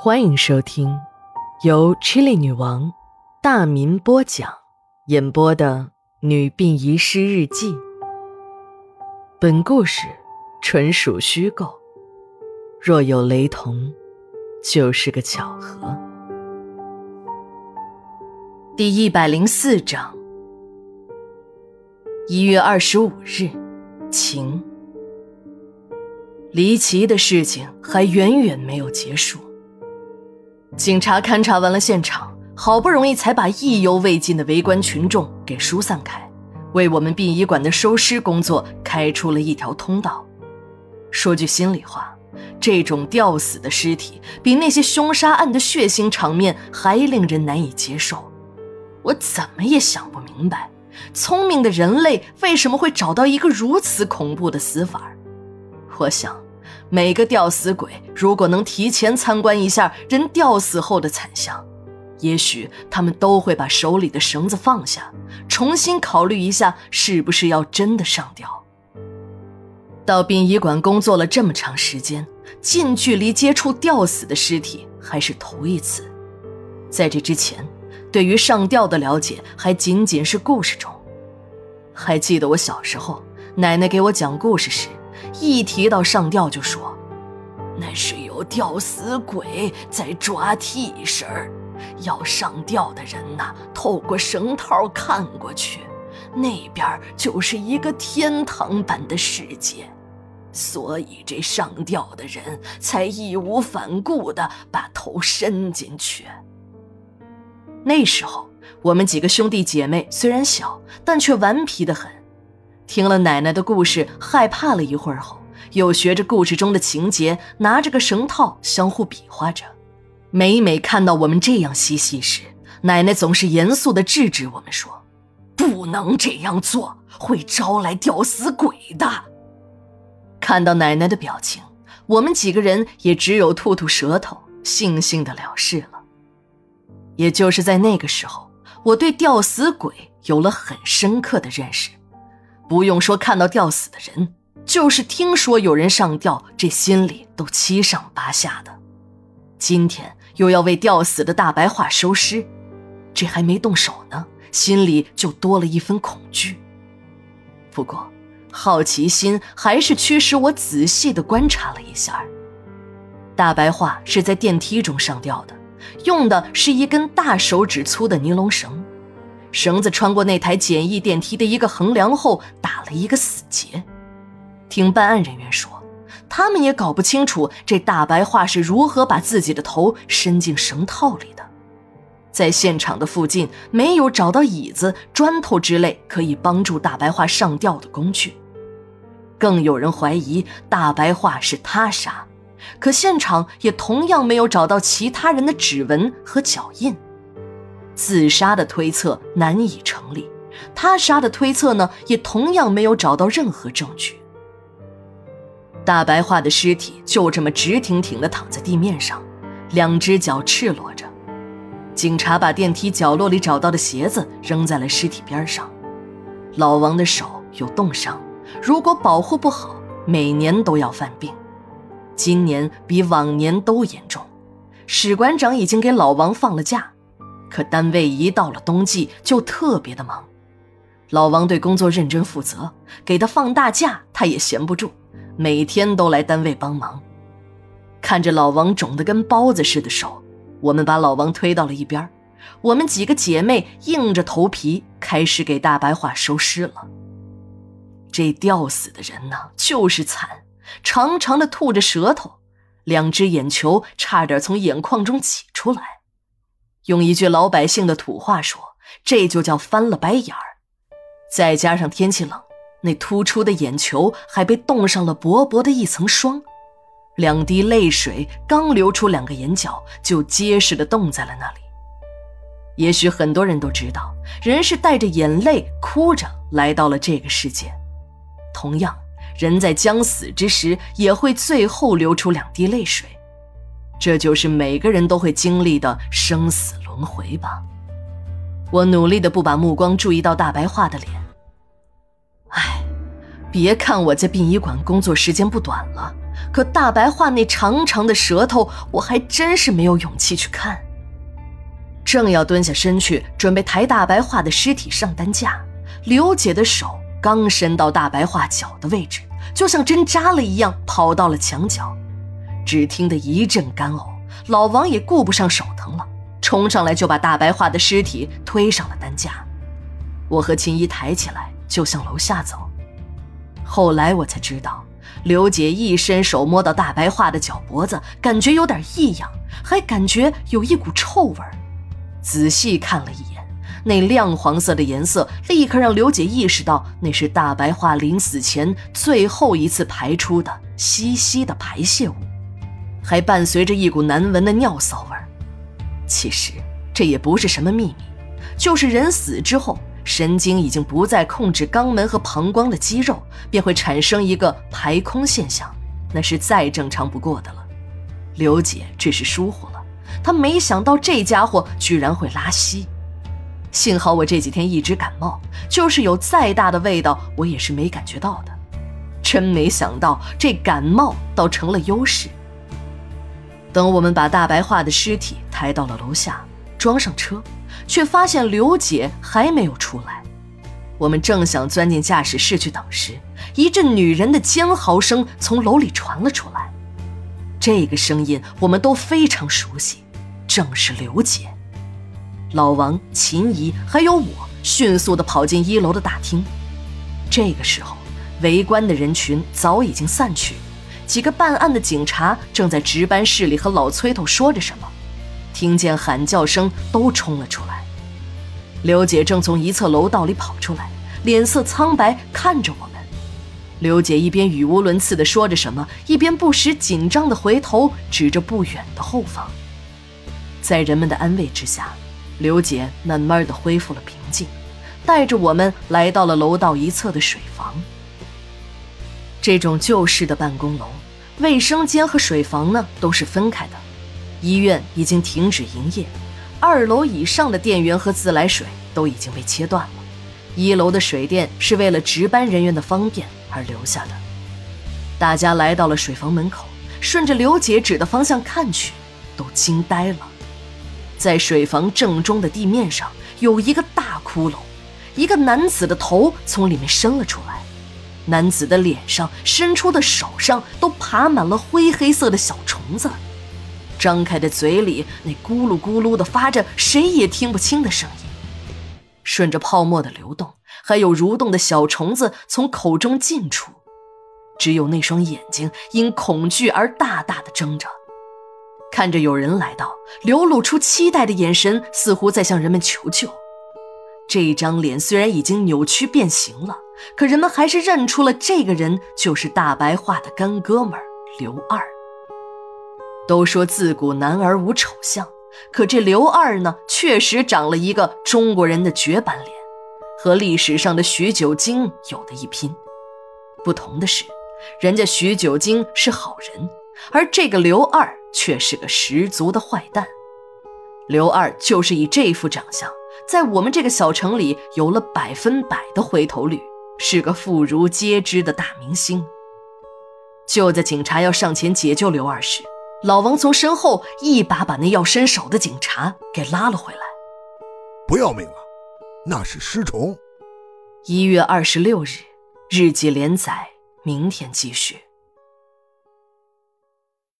欢迎收听由 Chili 女王大民播讲、演播的《女病遗失日记》。本故事纯属虚构，若有雷同，就是个巧合。第一百零四章，一月二十五日，晴。离奇的事情还远远没有结束。警察勘察完了现场，好不容易才把意犹未尽的围观群众给疏散开，为我们殡仪馆的收尸工作开出了一条通道。说句心里话，这种吊死的尸体比那些凶杀案的血腥场面还令人难以接受。我怎么也想不明白，聪明的人类为什么会找到一个如此恐怖的死法。我想。每个吊死鬼如果能提前参观一下人吊死后的惨象，也许他们都会把手里的绳子放下，重新考虑一下是不是要真的上吊。到殡仪馆工作了这么长时间，近距离接触吊死的尸体还是头一次。在这之前，对于上吊的了解还仅仅是故事中。还记得我小时候，奶奶给我讲故事时。一提到上吊，就说那是有吊死鬼在抓替身。要上吊的人呐，透过绳套看过去，那边就是一个天堂般的世界，所以这上吊的人才义无反顾地把头伸进去。那时候，我们几个兄弟姐妹虽然小，但却顽皮得很。听了奶奶的故事，害怕了一会儿后，又学着故事中的情节，拿着个绳套相互比划着。每每看到我们这样嬉戏时，奶奶总是严肃地制止我们说：“不能这样做，会招来吊死鬼的。”看到奶奶的表情，我们几个人也只有吐吐舌头，悻悻地了事了。也就是在那个时候，我对吊死鬼有了很深刻的认识。不用说，看到吊死的人，就是听说有人上吊，这心里都七上八下的。今天又要为吊死的大白话收尸，这还没动手呢，心里就多了一分恐惧。不过，好奇心还是驱使我仔细地观察了一下。大白话是在电梯中上吊的，用的是一根大手指粗的尼龙绳。绳子穿过那台简易电梯的一个横梁后，打了一个死结。听办案人员说，他们也搞不清楚这大白话是如何把自己的头伸进绳套里的。在现场的附近没有找到椅子、砖头之类可以帮助大白话上吊的工具，更有人怀疑大白话是他杀，可现场也同样没有找到其他人的指纹和脚印。自杀的推测难以成立，他杀的推测呢，也同样没有找到任何证据。大白话的尸体就这么直挺挺地躺在地面上，两只脚赤裸着。警察把电梯角落里找到的鞋子扔在了尸体边上。老王的手有冻伤，如果保护不好，每年都要犯病。今年比往年都严重，史馆长已经给老王放了假。可单位一到了冬季就特别的忙，老王对工作认真负责，给他放大假他也闲不住，每天都来单位帮忙。看着老王肿得跟包子似的手，我们把老王推到了一边，我们几个姐妹硬着头皮开始给大白话收尸了。这吊死的人呢，就是惨，长长的吐着舌头，两只眼球差点从眼眶中挤出来。用一句老百姓的土话说，这就叫翻了白眼儿。再加上天气冷，那突出的眼球还被冻上了薄薄的一层霜，两滴泪水刚流出两个眼角，就结实的冻在了那里。也许很多人都知道，人是带着眼泪哭着来到了这个世界，同样，人在将死之时也会最后流出两滴泪水。这就是每个人都会经历的生死轮回吧。我努力的不把目光注意到大白话的脸。唉，别看我在殡仪馆工作时间不短了，可大白话那长长的舌头，我还真是没有勇气去看。正要蹲下身去准备抬大白话的尸体上担架，刘姐的手刚伸到大白话脚的位置，就像针扎了一样，跑到了墙角。只听得一阵干呕，老王也顾不上手疼了，冲上来就把大白话的尸体推上了担架。我和秦一抬起来就向楼下走。后来我才知道。刘姐一伸手摸到大白话的脚脖子，感觉有点异样，还感觉有一股臭味。仔细看了一眼，那亮黄色的颜色立刻让刘姐意识到那是大白话临死前最后一次排出的稀稀的排泄物，还伴随着一股难闻的尿骚味儿。其实这也不是什么秘密，就是人死之后。神经已经不再控制肛门和膀胱的肌肉，便会产生一个排空现象，那是再正常不过的了。刘姐只是疏忽了，她没想到这家伙居然会拉稀。幸好我这几天一直感冒，就是有再大的味道，我也是没感觉到的。真没想到这感冒倒成了优势。等我们把大白话的尸体抬到了楼下，装上车。却发现刘姐还没有出来。我们正想钻进驾驶室去等时，一阵女人的尖嚎声从楼里传了出来。这个声音我们都非常熟悉，正是刘姐。老王、秦姨还有我迅速地跑进一楼的大厅。这个时候，围观的人群早已经散去，几个办案的警察正在值班室里和老崔头说着什么。听见喊叫声，都冲了出来。刘姐正从一侧楼道里跑出来，脸色苍白，看着我们。刘姐一边语无伦次地说着什么，一边不时紧张地回头指着不远的后方。在人们的安慰之下，刘姐慢慢地恢复了平静，带着我们来到了楼道一侧的水房。这种旧式的办公楼，卫生间和水房呢都是分开的。医院已经停止营业，二楼以上的电源和自来水都已经被切断了。一楼的水电是为了值班人员的方便而留下的。大家来到了水房门口，顺着刘姐指的方向看去，都惊呆了。在水房正中的地面上有一个大窟窿，一个男子的头从里面伸了出来，男子的脸上、伸出的手上都爬满了灰黑色的小虫子。张开的嘴里，那咕噜咕噜的发着谁也听不清的声音，顺着泡沫的流动，还有蠕动的小虫子从口中进出，只有那双眼睛因恐惧而大大的睁着，看着有人来到，流露出期待的眼神，似乎在向人们求救。这张脸虽然已经扭曲变形了，可人们还是认出了这个人就是大白话的干哥们刘二。都说自古男儿无丑相，可这刘二呢，确实长了一个中国人的绝版脸，和历史上的徐九经有的一拼。不同的是，人家徐九经是好人，而这个刘二却是个十足的坏蛋。刘二就是以这副长相，在我们这个小城里有了百分百的回头率，是个妇孺皆知的大明星。就在警察要上前解救刘二时，老王从身后一把把那要伸手的警察给拉了回来。不要命了，那是尸虫。一月二十六日，日记连载，明天继续。